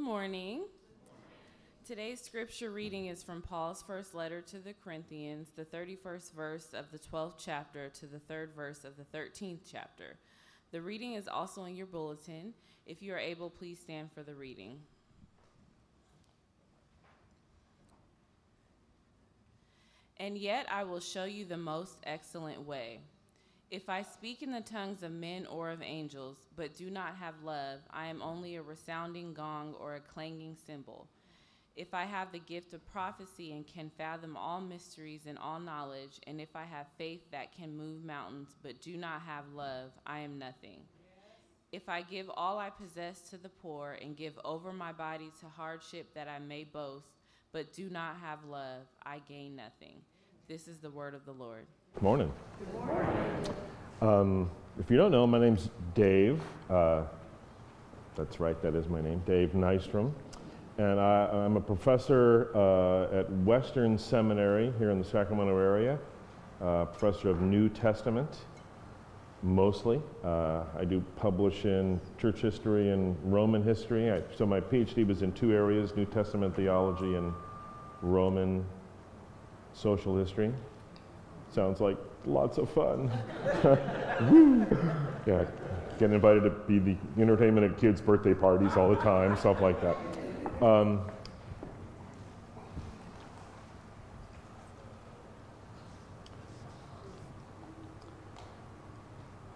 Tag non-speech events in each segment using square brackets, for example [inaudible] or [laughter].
morning. Today's scripture reading is from Paul's first letter to the Corinthians, the 31st verse of the 12th chapter to the third verse of the 13th chapter. The reading is also in your bulletin. If you are able, please stand for the reading. And yet I will show you the most excellent way. If I speak in the tongues of men or of angels, but do not have love, I am only a resounding gong or a clanging cymbal. If I have the gift of prophecy and can fathom all mysteries and all knowledge, and if I have faith that can move mountains, but do not have love, I am nothing. If I give all I possess to the poor and give over my body to hardship that I may boast, but do not have love, I gain nothing. This is the word of the Lord. Good morning. Um, if you don't know, my name's Dave. Uh, that's right, that is my name, Dave Nystrom. And I, am a professor uh, at Western Seminary here in the Sacramento area, uh, professor of New Testament, mostly. Uh, I do publish in church history and Roman history. I, so my PhD was in two areas New Testament theology and Roman social history. Sounds like lots of fun. [laughs] yeah, getting invited to be the entertainment at kids' birthday parties all the time, stuff like that. Um,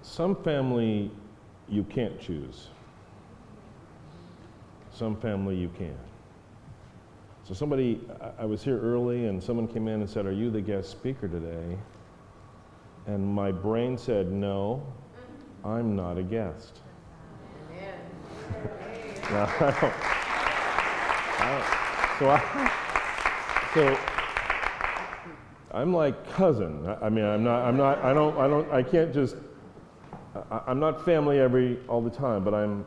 some family you can't choose. Some family you can. So somebody, I was here early and someone came in and said, are you the guest speaker today? And my brain said, no, I'm not a guest. now, [laughs] I so I, so I'm like cousin. I, I, mean, I'm not, I'm not, I don't, I don't, I can't just, I, I'm not family every, all the time, but I'm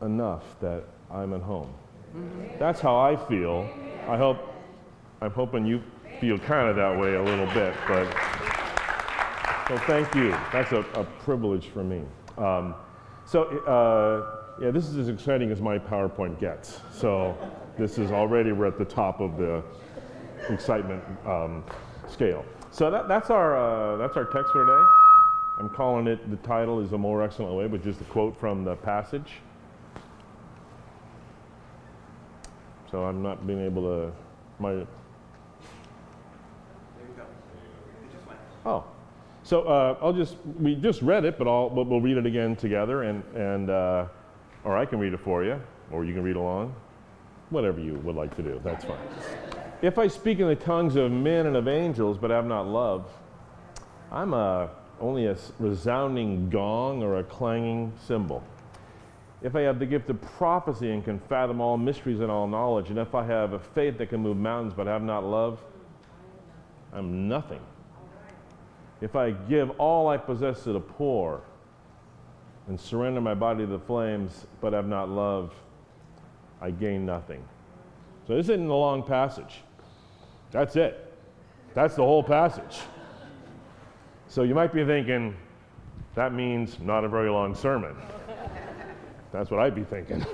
enough that I'm at home. Mm-hmm. That's how I feel I hope, I'm hoping you feel kind of that way a little bit, but so thank you. That's a, a privilege for me. Um, so uh, yeah, this is as exciting as my PowerPoint gets. So this is already we're at the top of the excitement um, scale. So that, that's our uh, that's our text for today. I'm calling it. The title is a more excellent way, which is the quote from the passage. So I'm not being able to. My. Oh, so uh, I'll just we just read it, but I'll but we'll read it again together, and and uh, or I can read it for you, or you can read along, whatever you would like to do. That's fine. if I speak in the tongues of men and of angels, but have not love, I'm a only a resounding gong or a clanging cymbal if I have the gift of prophecy and can fathom all mysteries and all knowledge, and if I have a faith that can move mountains but have not love, I'm nothing. If I give all I possess to the poor and surrender my body to the flames but have not love, I gain nothing. So this isn't a long passage. That's it. That's the whole passage. So you might be thinking, that means not a very long sermon. That's what I'd be thinking.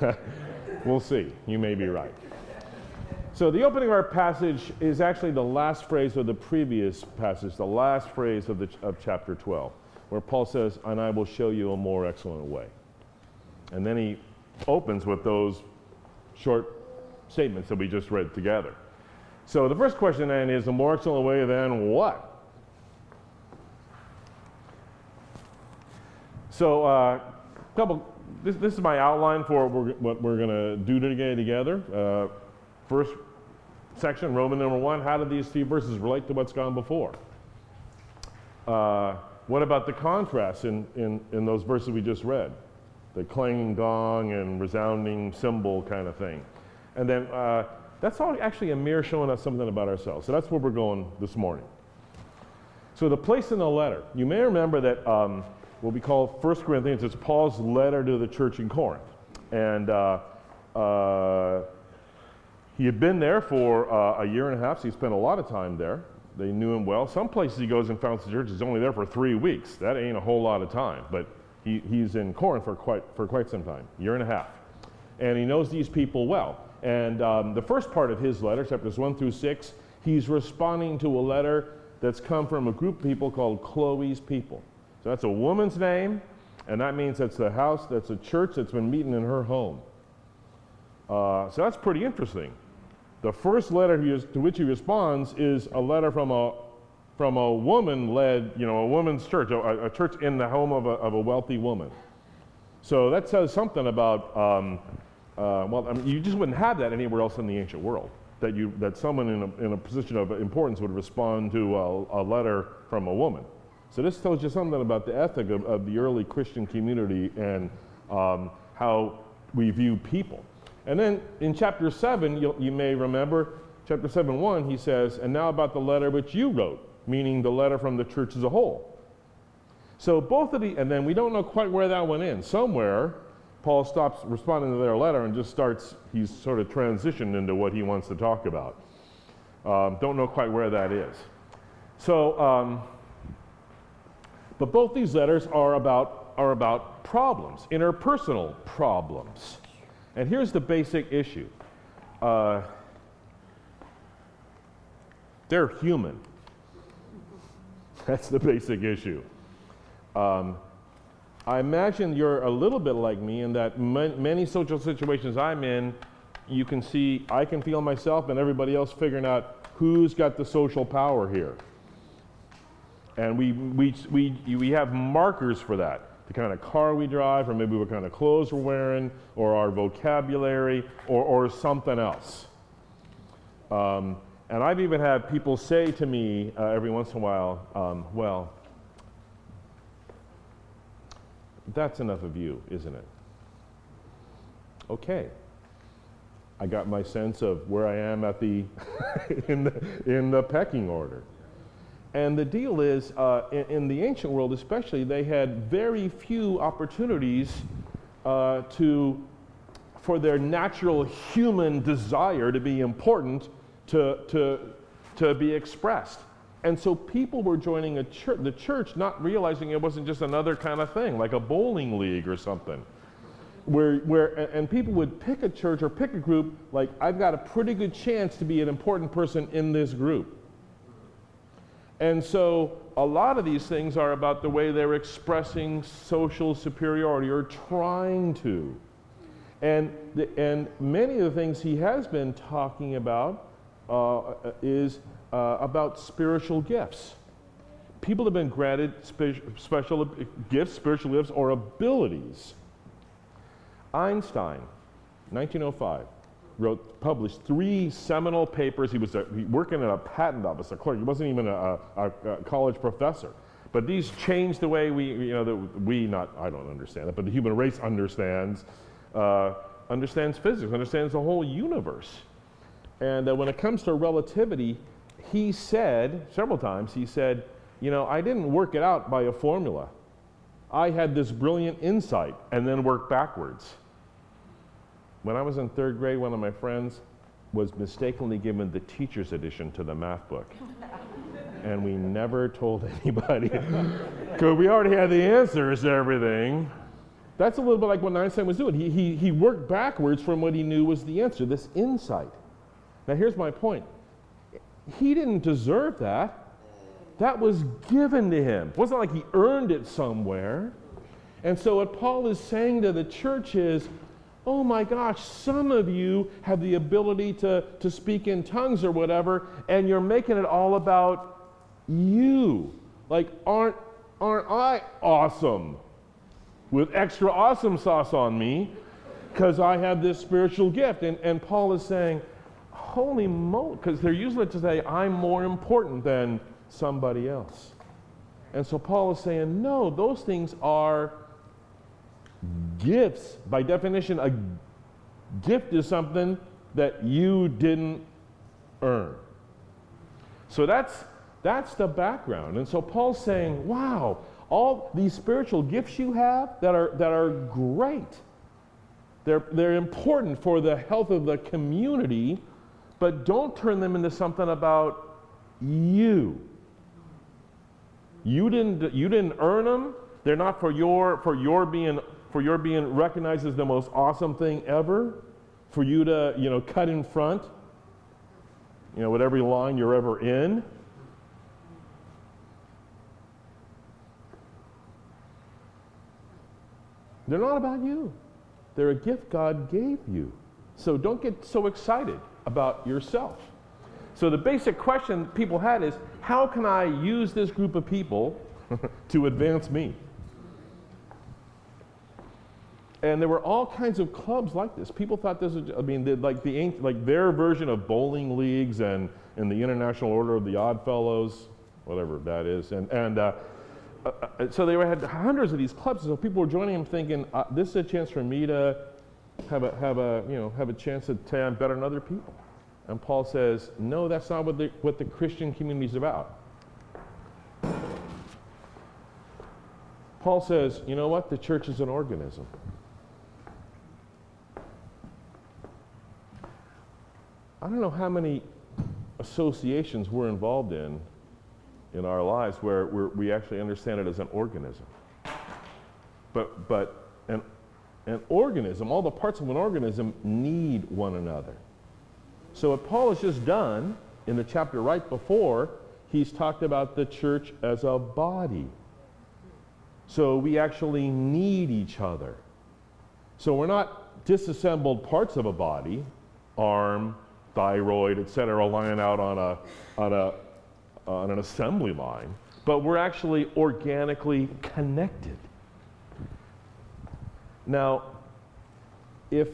[laughs] we'll see. You may be right. So, the opening of our passage is actually the last phrase of the previous passage, the last phrase of, the, of chapter 12, where Paul says, And I will show you a more excellent way. And then he opens with those short statements that we just read together. So, the first question then is, A more excellent way than what? So, a uh, couple this, this is my outline for what we're, what we're going to do today together. Uh, first section, Roman number one, how do these two verses relate to what's gone before? Uh, what about the contrast in, in, in those verses we just read? The clanging gong and resounding cymbal kind of thing. And then uh, that's all actually a mirror showing us something about ourselves. So that's where we're going this morning. So the place in the letter, you may remember that um, what we call 1 Corinthians. It's Paul's letter to the church in Corinth. And uh, uh, he had been there for uh, a year and a half, so he spent a lot of time there. They knew him well. Some places he goes and founds the church, he's only there for three weeks. That ain't a whole lot of time, but he, he's in Corinth for quite, for quite some time, year and a half. and he knows these people well. And um, the first part of his letter, chapters 1 through 6, he's responding to a letter that's come from a group of people called Chloe's people. So that's a woman's name, and that means that's the house, that's a church that's been meeting in her home. Uh, so that's pretty interesting. The first letter to which he responds is a letter from a from a woman-led, you know, a woman's church, a, a church in the home of a, of a, wealthy woman. So that says something about, um, uh, well, I mean, you just wouldn't have that anywhere else in the ancient world. That you that someone in a, in a position of importance would respond to a, a letter from a woman. So this tells you something about the ethic of, of the early Christian community and um, how we view people. And then in chapter 7, you may remember, chapter 7 1, he says, And now about the letter which you wrote, meaning the letter from the church as a whole. So both of the, and then we don't know quite where that went in. Somewhere, Paul stops responding to their letter and just starts, he's sort of transitioned into what he wants to talk about. Um, don't know quite where that is. So, um, but both these letters are about, are about problems, interpersonal problems. And here's the basic issue uh, they're human. That's the basic issue. Um, I imagine you're a little bit like me in that many social situations I'm in, you can see, I can feel myself and everybody else figuring out who's got the social power here. And we, we, we, we have markers for that the kind of car we drive, or maybe what kind of clothes we're wearing, or our vocabulary, or, or something else. Um, and I've even had people say to me uh, every once in a while, um, well, that's enough of you, isn't it? Okay. I got my sense of where I am at the [laughs] in the in the pecking order. And the deal is, uh, in, in, the ancient world especially, they had very few opportunities uh, to, for their natural human desire to be important to, to, to be expressed. And so people were joining a the church, not realizing it wasn't just another kind of thing, like a bowling league or something. Where, where, and people would pick a church or pick a group, like, I've got a pretty good chance to be an important person in this group. And so a lot of these things are about the way they're expressing social superiority or trying to. And, the, and many of the things he has been talking about uh, is uh, about spiritual gifts. People have been granted spe- special gifts, spiritual gifts, or abilities. Einstein, 1905 wrote, published three seminal papers. He was a, working at a patent office, a clerk. He wasn't even a, a, a college professor. But these changed the way we, you know, the, we not, I don't understand it, but the human race understands, uh, understands physics, understands the whole universe. And uh, when it comes to relativity, he said, several times, he said, you know, I didn't work it out by a formula. I had this brilliant insight and then worked backwards. When I was in third grade, one of my friends was mistakenly given the teacher's edition to the math book. [laughs] and we never told anybody [laughs] because we already had the answers to everything. That's a little bit like what Einstein was doing. He, he, he worked backwards from what he knew was the answer, this insight. Now, here's my point he didn't deserve that. That was given to him. It wasn't like he earned it somewhere. And so, what Paul is saying to the church is oh my gosh, some of you have the ability to, to speak in tongues or whatever, and you're making it all about you. Like, aren't, aren't I awesome? With extra awesome sauce on me, because I have this spiritual gift. And, and Paul is saying, holy moly, because they're using it to say, I'm more important than somebody else. And so Paul is saying, no, those things are Gifts, by definition, a gift is something that you didn't earn. So that's that's the background. And so Paul's saying, wow, all these spiritual gifts you have that are that are great. They're they're important for the health of the community, but don't turn them into something about you. You didn't you didn't earn them. They're not for your for your being for your being recognized as the most awesome thing ever, for you to, you know, cut in front, you know, with every line you're ever in. They're not about you. They're a gift God gave you. So don't get so excited about yourself. So the basic question people had is how can I use this group of people [laughs] to advance me? And there were all kinds of clubs like this. People thought this was, I mean, like the like their version of bowling leagues and, and the International Order of the Odd Fellows, whatever that is. And, and uh, uh, so they had hundreds of these clubs. So people were joining them thinking, uh, this is a chance for me to have a, have a, you know, have a chance to say I'm better than other people. And Paul says, no, that's not what the, what the Christian community is about. Paul says, you know what? The church is an organism. I don't know how many associations we're involved in in our lives where we actually understand it as an organism. But, but an, an organism, all the parts of an organism need one another. So what Paul has just done in the chapter right before, he's talked about the church as a body. So we actually need each other. So we're not disassembled parts of a body, arm, thyroid, et cetera, lying out on, a, on, a, on an assembly line, but we're actually organically connected. Now, if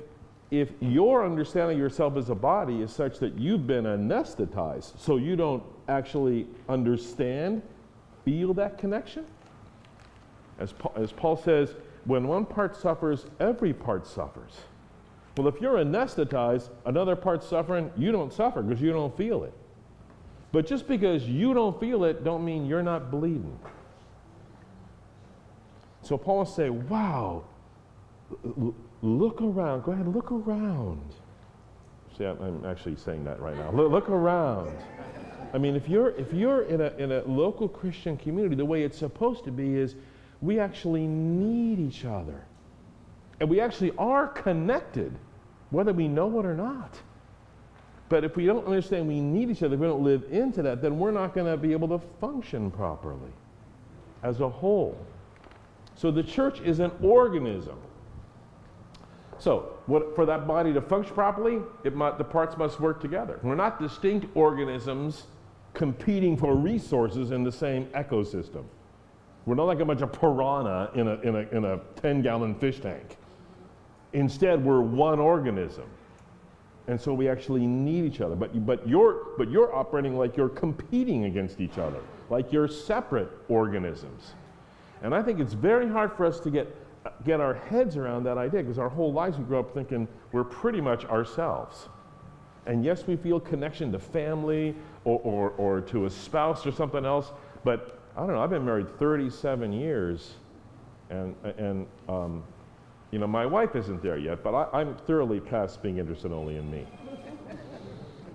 if your understanding of yourself as a body is such that you've been anesthetized, so you don't actually understand, feel that connection, as as Paul says, when one part suffers, every part suffers. Well, if you're anesthetized, another part's suffering, you don't suffer because you don't feel it. But just because you don't feel it, don't mean you're not bleeding. So Paul will say, wow, Look around. Go ahead, look around. See, I'm actually saying that right now. Look, look around. I mean, if you're, if you're in, a, in a local Christian community, the way it's supposed to be is we actually need each other. And we actually are connected, whether we know it or not. But if we don't understand we need each other, if we don't live into that, then we're not going to be able to function properly as a whole. So the church is an organism. So, what, for that body to function properly, the parts must work together. We're not distinct organisms competing for resources in the same ecosystem. We're not like a bunch of piranha in a, in a, in a 10 gallon fish tank. Instead, we're one organism. And so we actually need each other. But, but, you're, but you're operating like you're competing against each other, like you're separate organisms. And I think it's very hard for us to get get our heads around that idea because our whole lives we grow up thinking we're pretty much ourselves. And yes, we feel connection to family or, or, or to a spouse or something else, but I don't know, I've been married 37 years and, and um, you know, my wife isn't there yet, but I, am thoroughly past being interested only in me.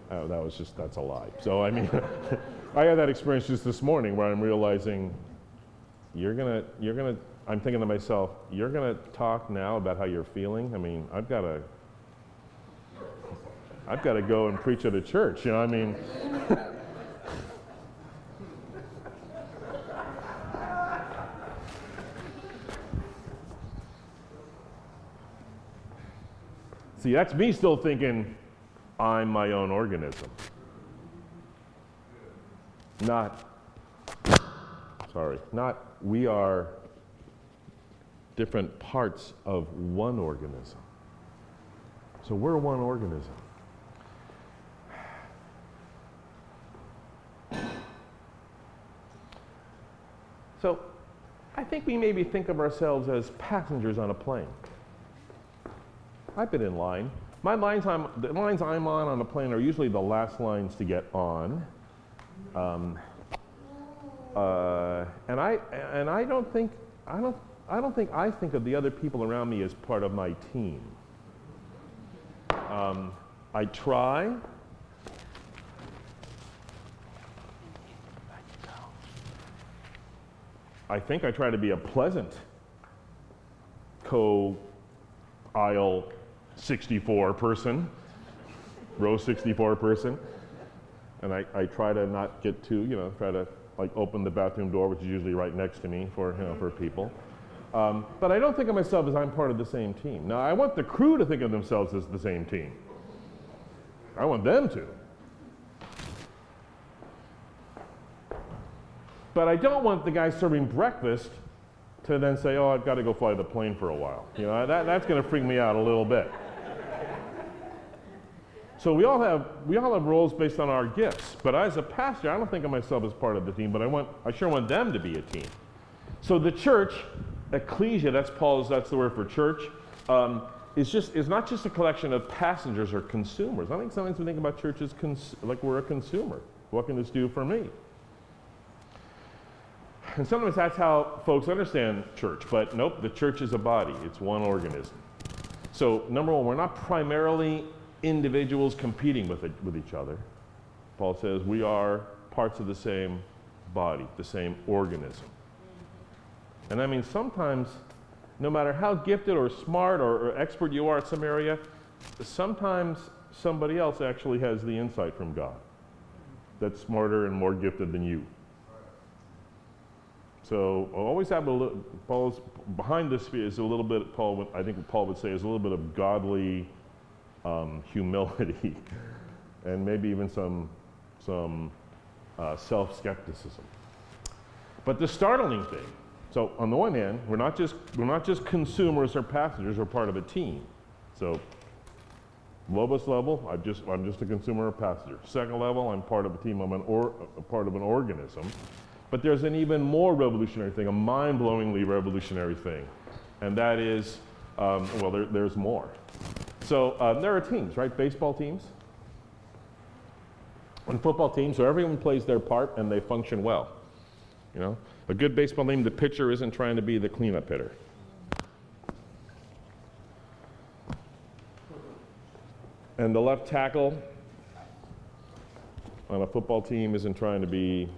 Uh, [laughs] that was just, that's a lie. So, I mean, [laughs] I had that experience just this morning where I'm realizing you're gonna, you're gonna I'm thinking to myself, you're going to talk now about how you're feeling? I mean, I've got to I've got to go and preach at a church, you know, I mean [laughs] See, that's me still thinking I'm my own organism. Not sorry, not we are different parts of one organism. So we're one organism. So I think we maybe think of ourselves as passengers on a plane. I've been in line. My lines I'm, the lines I'm on on a plane are usually the last lines to get on. Um, uh, and I and I don't think I don't I don't think I think of the other people around me as part of my team. Um, I try. I think I try to be a pleasant co aisle 64 person, row 64 person. And I, I try to not get too, you know, try to like open the bathroom door, which is usually right next to me for, you know, for people. Um, but I don't think of myself as I'm part of the same team. Now, I want the crew to think of themselves as the same team. I want them to. But I don't want the guy serving breakfast to then say, oh, I've got to go fly the plane for a while. You know, that, that's going to freak me out a little bit. So we all have we all have roles based on our gifts. But as a pastor, I don't think of myself as part of the team, but I want I sure want them to be a team. So the church, ecclesia, that's Paul's that's the word for church, um, is just is not just a collection of passengers or consumers. I think sometimes we think about church as cons- like we're a consumer. What can this do for me? And sometimes that's how folks understand church, but nope, the church is a body, it's one organism. So, number one, we're not primarily individuals competing with, it, with each other. Paul says we are parts of the same body, the same organism. And I mean, sometimes, no matter how gifted or smart or, or expert you are at some area, sometimes somebody else actually has the insight from God that's smarter and more gifted than you. So always have a little, Paul's behind this is a little bit, Paul, I think Paul would say is a little bit of godly um, [laughs] humility [laughs] and maybe even some, some uh, self-skepticism. But the startling thing, so on the one hand, we're not just, we're not just consumers or passengers, we're part of a team. So lowest level, I'm just, I'm just a consumer or passenger. Second level, I'm part of a team, I'm an or, part of an organism. But there's an even more revolutionary thing, a mind blowingly revolutionary thing. And that is, um, well, there, there's more. So um, there are teams, right? Baseball teams and football teams, so everyone plays their part and they function well. You know, a good baseball team, the pitcher isn't trying to be the cleanup hitter. And the left tackle on a football team isn't trying to be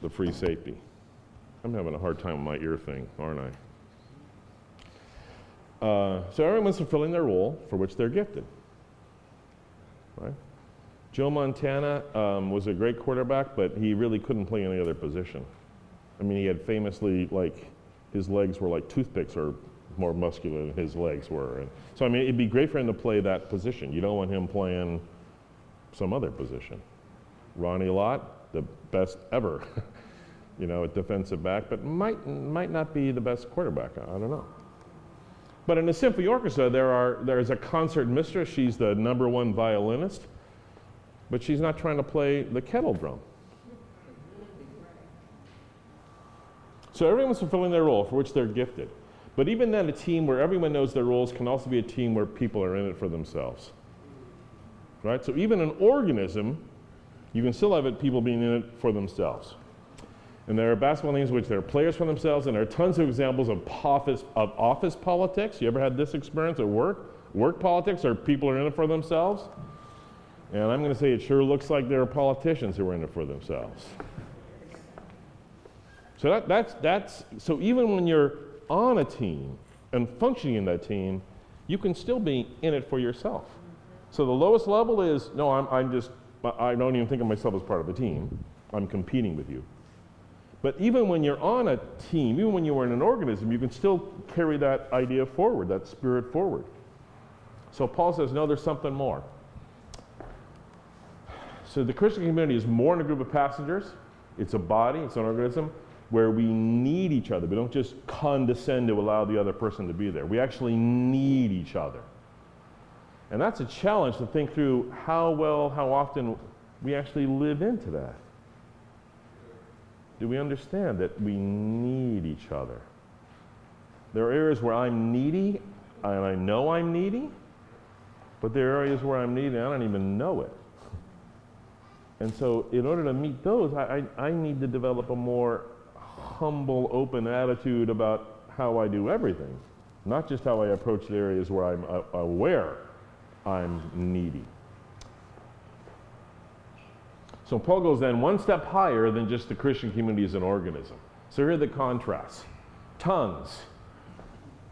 the free safety. I'm having a hard time with my ear thing, aren't I? Uh, so everyone's fulfilling their role for which they're gifted. Right? Joe Montana um, was a great quarterback, but he really couldn't play any other position. I mean, he had famously, like, his legs were like toothpicks or more muscular than his legs were. And so, I mean, it'd be great for him to play that position. You don't want him playing some other position. Ronnie Lott, the best ever [laughs] you know, at defensive back, but might, might not be the best quarterback. I don't know. But in a symphony orchestra, there are, there's a concert mistress. She's the number one violinist, but she's not trying to play the kettle drum. So everyone's fulfilling their role for which they're gifted. But even then, a team where everyone knows their roles can also be a team where people are in it for themselves. Right? So even an organism, you can still have it, people being in it for themselves. And there are basketball teams which there are players for themselves, and there are tons of examples of office, of office politics. You ever had this experience at work? Work politics, where people are in it for themselves? And I'm going to say it sure looks like there are politicians who are in it for themselves. So that, that's, that's, so even when you're on a team and functioning in that team, you can still be in it for yourself. So the lowest level is, no, I'm, I'm just, I don't even think of myself as part of a team. I'm competing with you. But even when you're on a team, even when you are in an organism, you can still carry that idea forward, that spirit forward. So Paul says, no, there's something more. So the Christian community is more than a group of passengers. It's a body, it's an organism where we need each other. We don't just condescend to allow the other person to be there. We actually need each other. And that's a challenge to think through how well, how often we actually live into that do we understand that we need each other? There are areas where I'm needy and I know I'm needy, but there are areas where I'm needy and I don't even know it. And so, in order to meet those, I, I, I need to develop a more humble, open attitude about how I do everything, not just how I approach the areas where I'm aware I'm needy. So Paul goes then one step higher than just the Christian community as an organism. So here are the contrasts tongues.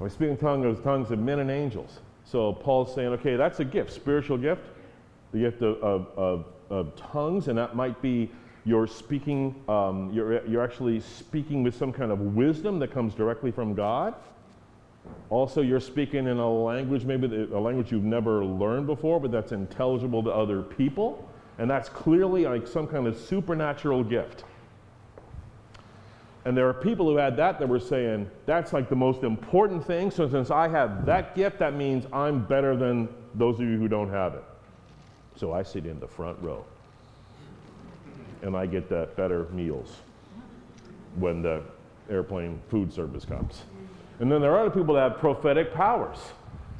I speak in tongues, tongues of men and angels. So Paul's saying, okay, that's a gift, spiritual gift, the gift of, of, of, of tongues, and that might be you're speaking, um, you're, you're actually speaking with some kind of wisdom that comes directly from God. Also, you're speaking in a language, maybe a language you've never learned before, but that's intelligible to other people. And that's clearly like some kind of supernatural gift. And there are people who had that that were saying, that's like the most important thing. So since I have that gift, that means I'm better than those of you who don't have it. So I sit in the front row. And I get the better meals when the airplane food service comes. And then there are other people that have prophetic powers.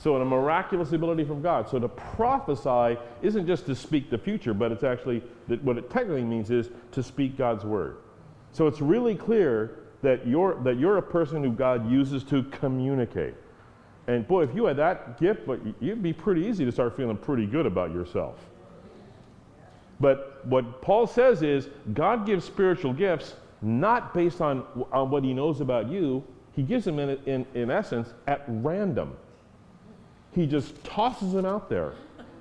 So, a miraculous ability from God. So, to prophesy isn't just to speak the future, but it's actually, that what it technically means is to speak God's word. So, it's really clear that you're, that you're a person who God uses to communicate. And boy, if you had that gift, but you'd be pretty easy to start feeling pretty good about yourself. But what Paul says is God gives spiritual gifts not based on, on what he knows about you, he gives them in, in, in essence at random. He just tosses them out there.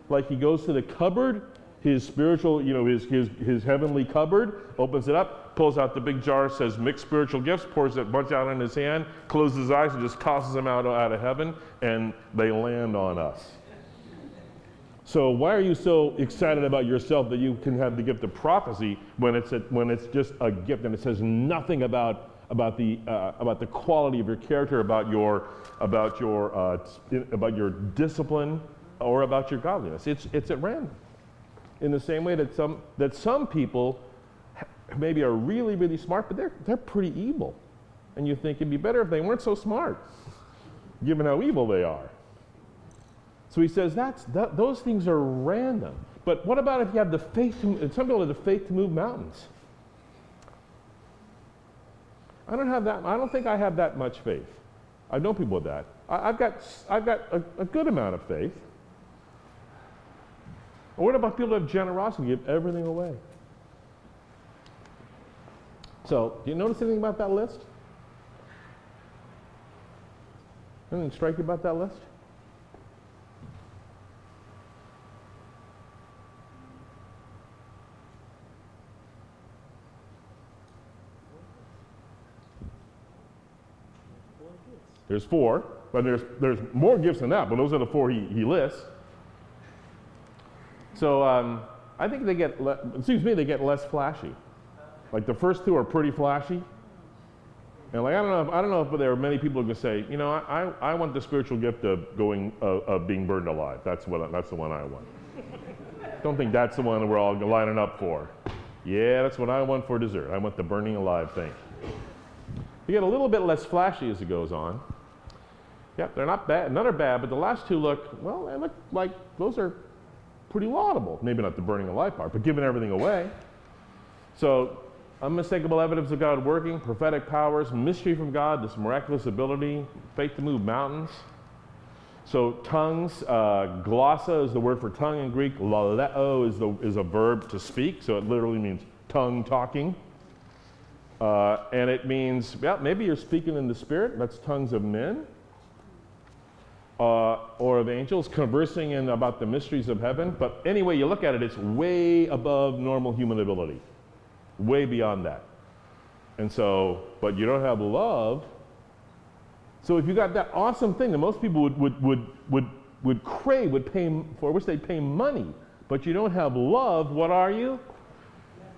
Like he goes to the cupboard, his spiritual, you know, his, his, his heavenly cupboard, opens it up, pulls out the big jar, says mixed spiritual gifts, pours that bunch out in his hand, closes his eyes, and just tosses them out, out of heaven, and they land on us. So why are you so excited about yourself that you can have the gift of prophecy when it's, a, when it's just a gift and it says nothing about about the, uh, about the quality of your character, about your, about your, uh, about your discipline, or about your godliness. It's, it's at random. In the same way that some, that some people maybe are really, really smart, but they're, they're pretty evil. And you think it'd be better if they weren't so smart, given how evil they are. So he says that's, that, those things are random. But what about if you have the faith to, some people have the faith to move mountains? I don't have that. I don't think I have that much faith. I know people with that. I, have got, I've got a, a, good amount of faith. what about people who have generosity, give everything away? So, do you notice anything about that list? Anything strike you about that list? There's four, but there's, there's more gifts than that, but those are the four he, he lists. So um, I think they get, le- it seems to me they get less flashy. Like the first two are pretty flashy. And like I don't know, if, I don't know if there are many people who can say, you know, I, I, I want the spiritual gift of going of being burned alive. That's what that's the one I want. don't think that's the one we're all lining up for. Yeah, that's what I want for dessert. I want the burning alive thing. You get a little bit less flashy as it goes on. Yep, they're not bad. None are bad, but the last two look, well, they look like those are pretty laudable. Maybe not the burning of life part, but giving everything away. So, unmistakable evidence of God working, prophetic powers, mystery from God, this miraculous ability, faith to move mountains. So, tongues, uh, glossa is the word for tongue in Greek. Laleo is, the, is a verb to speak, so it literally means tongue talking. Uh, and it means, yeah, maybe you're speaking in the spirit. That's tongues of men uh, or of angels conversing in about the mysteries of heaven. But anyway, you look at it, it's way above normal human ability, way beyond that. And so, but you don't have love. So if you got that awesome thing that most people would, would, would, would, would crave, would pay for, which they'd pay money, but you don't have love, what are you?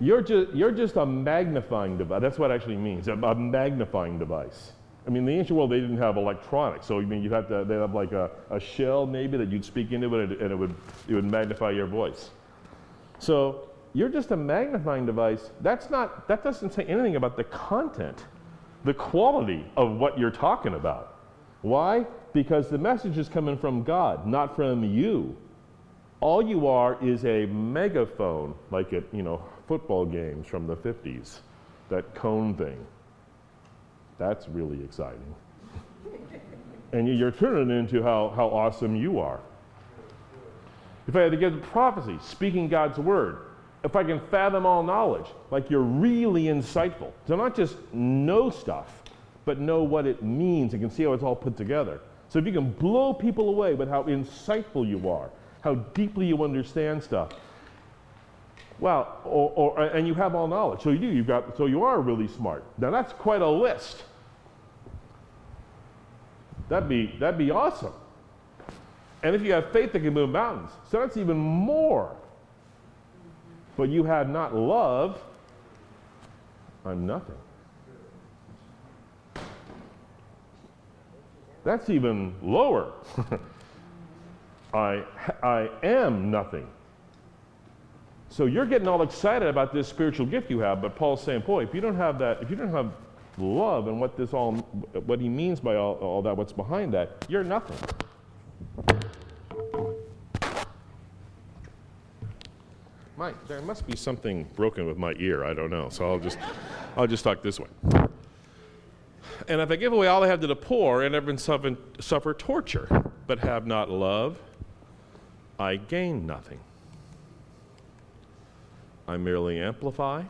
You're just, you're just a magnifying device. That's what it actually means, a, a magnifying device. I mean, in the ancient world, they didn't have electronics, so I mean, you'd have to, they'd have like a, a shell maybe that you'd speak into it and it would, it would magnify your voice. So you're just a magnifying device. That's not, that doesn't say anything about the content, the quality of what you're talking about. Why? Because the message is coming from God, not from you. All you are is a megaphone, like at, you know, football games from the 50s, that cone thing. That's really exciting. and you're turning into how, how awesome you are. If I had to get give prophecy, speaking God's word, if I can fathom all knowledge, like you're really insightful. So not just know stuff, but know what it means and can see how it's all put together. So if you can blow people away with how insightful you are, how deeply you understand stuff, well, or, or, and you have all knowledge. So you do. You've got. So you are really smart. Now that's quite a list. That'd be that'd be awesome. And if you have faith that can move mountains, so that's even more. But you have not love. I'm nothing. That's even lower. [laughs] I, I am nothing. So you're getting all excited about this spiritual gift you have, but Paul's saying, boy, if you don't have that, if you don't have love and what this all, what he means by all, all that, what's behind that, you're nothing. My, there must be something broken with my ear. I don't know. So I'll just, I'll just talk this way. And if I give away all I have to the poor and everyone suffer, suffer torture, but have not love, I gain nothing. I merely amplify.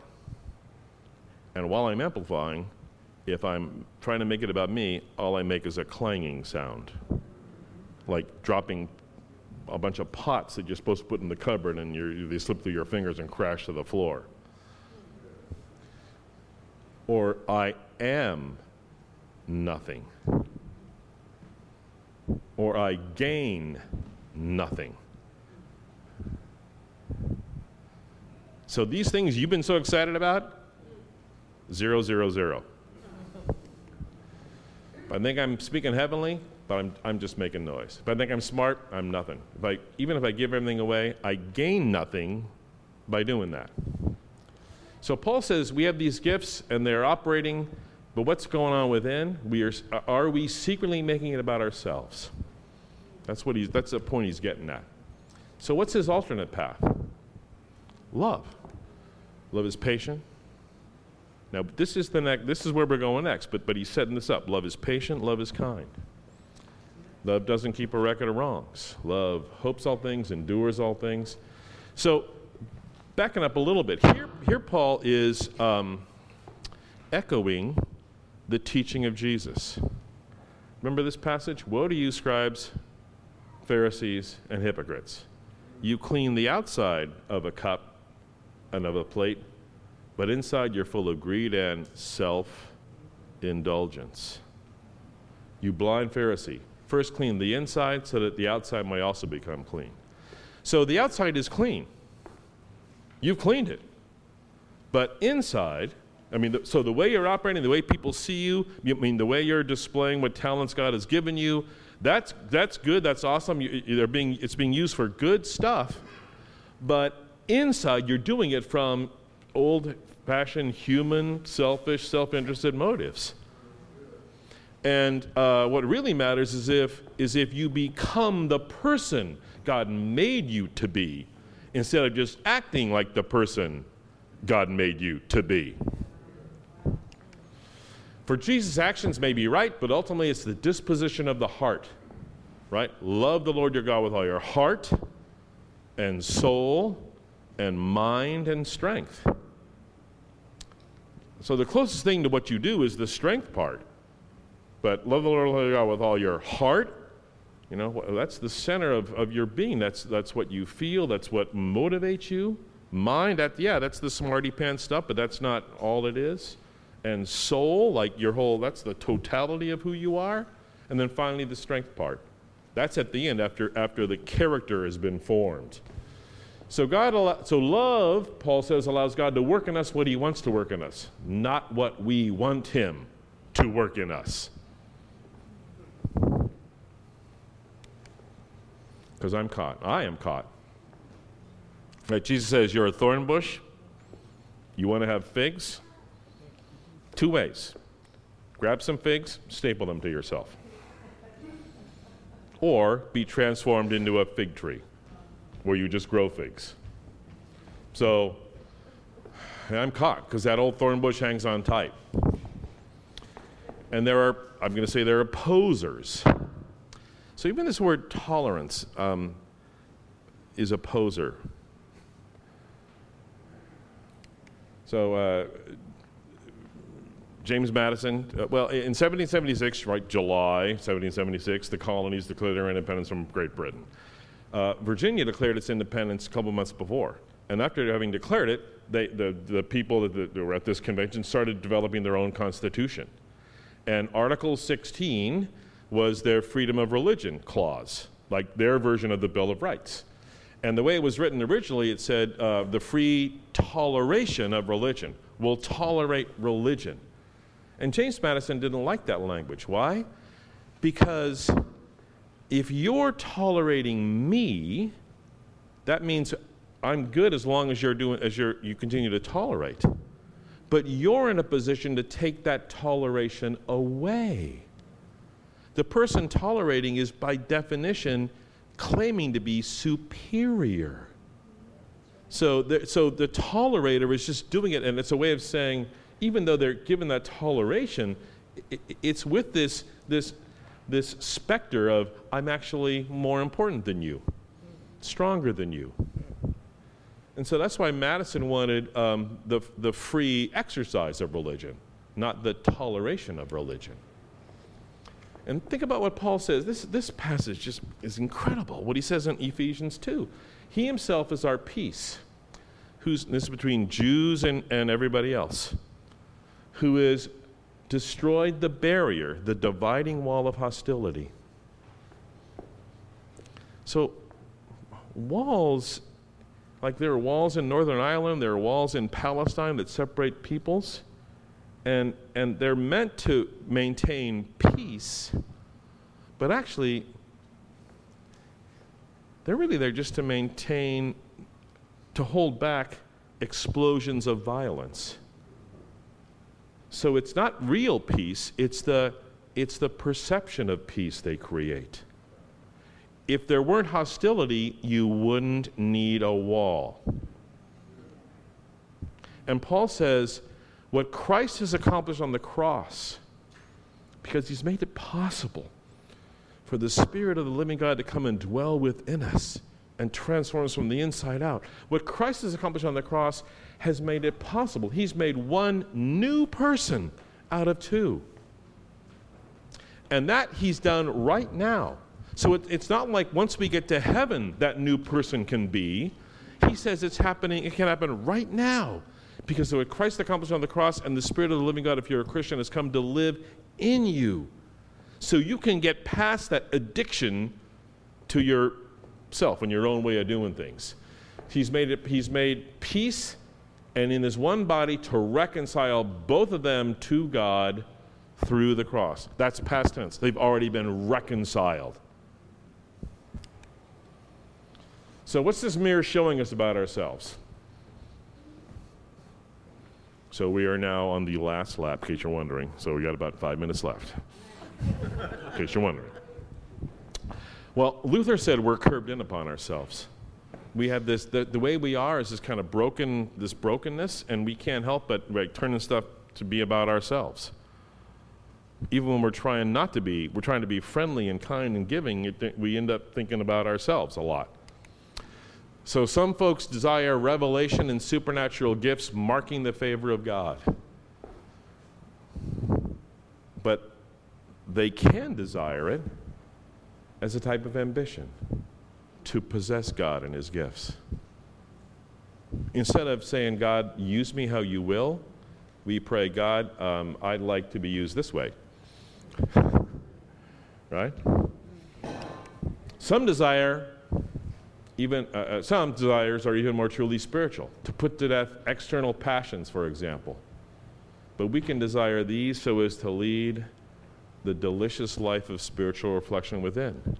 And while I'm amplifying, if I'm trying to make it about me, all I make is a clanging sound, like dropping a bunch of pots that you're supposed to put in the cupboard and they slip through your fingers and crash to the floor. Or I am nothing. Or I gain nothing. So these things you've been so excited about, zero, zero, zero. If I think I'm speaking heavenly, but I'm, I'm just making noise. If I think I'm smart, I'm nothing. If I, even if I give everything away, I gain nothing by doing that. So Paul says we have these gifts and they're operating, but what's going on within? We are, are we secretly making it about ourselves? That's what he's, that's the point he's getting at. So what's his alternate path? Love. Love is patient. Now, this is, the next, this is where we're going next, but, but he's setting this up. Love is patient, love is kind. Love doesn't keep a record of wrongs. Love hopes all things, endures all things. So, backing up a little bit, here, here Paul is um, echoing the teaching of Jesus. Remember this passage? Woe to you, scribes, Pharisees, and hypocrites. You clean the outside of a cup and of a plate, but inside you're full of greed and self indulgence. You blind Pharisee, first clean the inside so that the outside may also become clean. So the outside is clean. You've cleaned it. But inside, I mean, so the way you're operating, the way people see you, I mean, the way you're displaying what talents God has given you, that's, that's good, that's awesome. You, being, it's being used for good stuff. But inside, you're doing it from old fashioned, human, selfish, self interested motives. And uh, what really matters is if, is if you become the person God made you to be instead of just acting like the person God made you to be. For Jesus' actions may be right, but ultimately it's the disposition of the heart, right? Love the Lord your God with all your heart and soul and mind and strength. So the closest thing to what you do is the strength part. But love the Lord your God with all your heart. You know, that's the center of, of your being. That's, that's what you feel. That's what motivates you. Mind, that, yeah, that's the smarty pants stuff, but that's not all it is. And soul, like your whole, that's the totality of who you are. And then finally, the strength part. That's at the end after, after the character has been formed. So God, so love, Paul says, allows God to work in us what He wants to work in us, not what we want Him to work in us. because I'm caught. I am caught. Right, Jesus says, You're a thorn bush. You want to have figs? Two ways grab some figs, staple them to yourself. Or be transformed into a fig tree where you just grow figs. So I'm caught because that old thorn bush hangs on tight. And there are, I'm going to say, there are opposers so even this word tolerance um, is a poser. So uh, James Madison, uh, well, in 1776, right, July 1776, the colonies declared their independence from Great Britain. Uh, Virginia declared its independence a couple months before. And after having declared it, they, the, the people that, that were at this convention started developing their own constitution. And Article 16 was their freedom of religion clause, like their version of the Bill of Rights. And the way it was written originally, it said uh, the free toleration of religion. We'll tolerate religion. And James Madison didn't like that language. Why? Because if you're tolerating me, that means I'm good as long as you're doing as you're, you continue to tolerate. But you're in a position to take that toleration away. The person tolerating is by definition claiming to be superior. So the, so the tolerator is just doing it, and it's a way of saying, even though they're given that toleration, it, it's with this, this, this specter of, I'm actually more important than you, stronger than you. And so that's why Madison wanted um, the, the free exercise of religion, not the toleration of religion. And think about what Paul says. This, this passage just is incredible. What he says in Ephesians 2. He himself is our peace, who's this is between Jews and, and everybody else, who has destroyed the barrier, the dividing wall of hostility. So, walls, like there are walls in Northern Ireland, there are walls in Palestine that separate peoples and, and they're meant to maintain peace, but actually, they're really there just to maintain, to hold back explosions of violence. So it's not real peace, it's the, it's the perception of peace they create. If there weren't hostility, you wouldn't need a wall. And Paul says, what Christ has accomplished on the cross, because he's made it possible for the Spirit of the living God to come and dwell within us and transform us from the inside out. What Christ has accomplished on the cross has made it possible. He's made one new person out of two. And that he's done right now. So it, it's not like once we get to heaven that new person can be. He says it's happening, it can happen right now because of what Christ accomplished on the cross and the Spirit of the living God, if you're a Christian, has come to live in you. So you can get past that addiction to yourself and your own way of doing things. He's made, it, he's made peace and in his one body to reconcile both of them to God through the cross. That's past tense. They've already been reconciled. So, what's this mirror showing us about ourselves? So we are now on the last lap, in case you're wondering. So we got about five minutes left, in case you're wondering. Well, Luther said we're curbed in upon ourselves. We have this, the, the way we are is this kind of broken, this brokenness, and we can't help but right, turning stuff to be about ourselves. Even when we're trying not to be, we're trying to be friendly and kind and giving, it, we end up thinking about ourselves a lot. So some folks desire revelation and supernatural gifts marking the favor of God. But they can desire it as a type of ambition to possess God and His gifts. Instead of saying, God, use me how you will, we pray, God, um, I'd like to be used this way. [laughs] right? Some desire even uh, uh, some desires are even more truly spiritual, to put to death external passions, for example. But we can desire these so as to lead the delicious life of spiritual reflection within,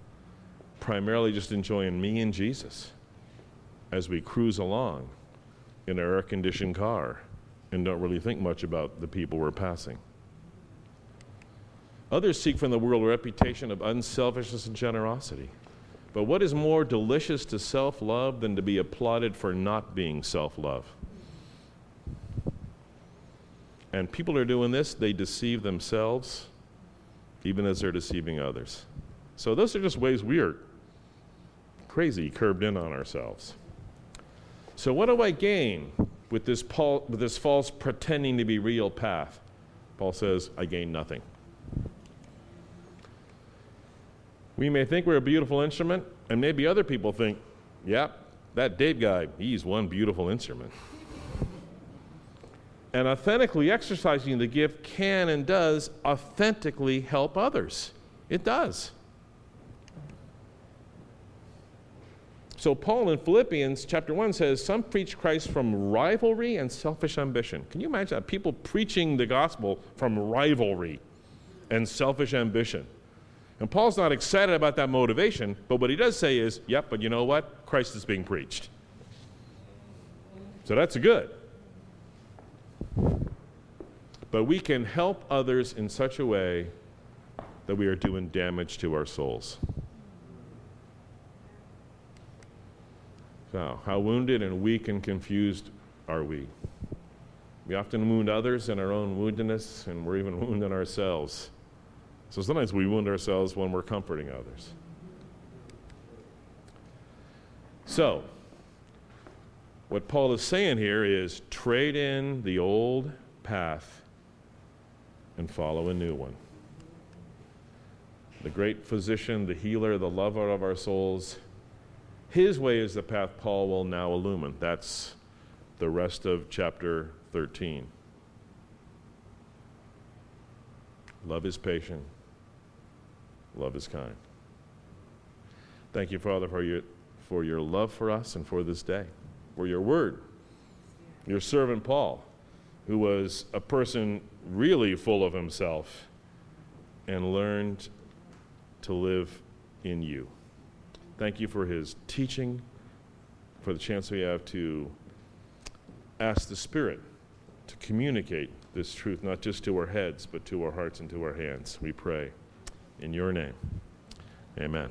primarily just enjoying me and Jesus as we cruise along in our air conditioned car and don't really think much about the people we're passing. Others seek from the world a reputation of unselfishness and generosity. But what is more delicious to self love than to be applauded for not being self love? And people are doing this, they deceive themselves even as they're deceiving others. So those are just ways we are crazy, curbed in on ourselves. So what do I gain with this, Paul, with this false pretending to be real path? Paul says, I gain nothing. We may think we're a beautiful instrument, and maybe other people think, yep, that Dave guy, he's one beautiful instrument. and authentically exercising the gift can and does authentically help others. It does. So Paul in Philippians chapter 1 says, Some preach Christ from rivalry and selfish ambition. Can you imagine that? People preaching the gospel from rivalry and selfish ambition. And Paul's not excited about that motivation, but what he does say is, yep, but you know what? Christ is being preached. So that's good. But we can help others in such a way that we are doing damage to our souls. So, how wounded and weak and confused are we? We often wound others in our own woundedness, and we're even [laughs] wounding ourselves. So sometimes we wound ourselves when we're comforting others. So, what Paul is saying here is trade in the old path and follow a new one. The great physician, the healer, the lover of our souls, his way is the path Paul will now illumine. That's the rest of chapter 13. Love is patient. Love is kind. Thank you, Father, for your, for your love for us and for this day, for your word. Your servant Paul, who was a person really full of himself and learned to live in you. Thank you for his teaching, for the chance we have to ask the Spirit to communicate this truth, not just to our heads, but to our hearts and to our hands. We pray in your name. Amen.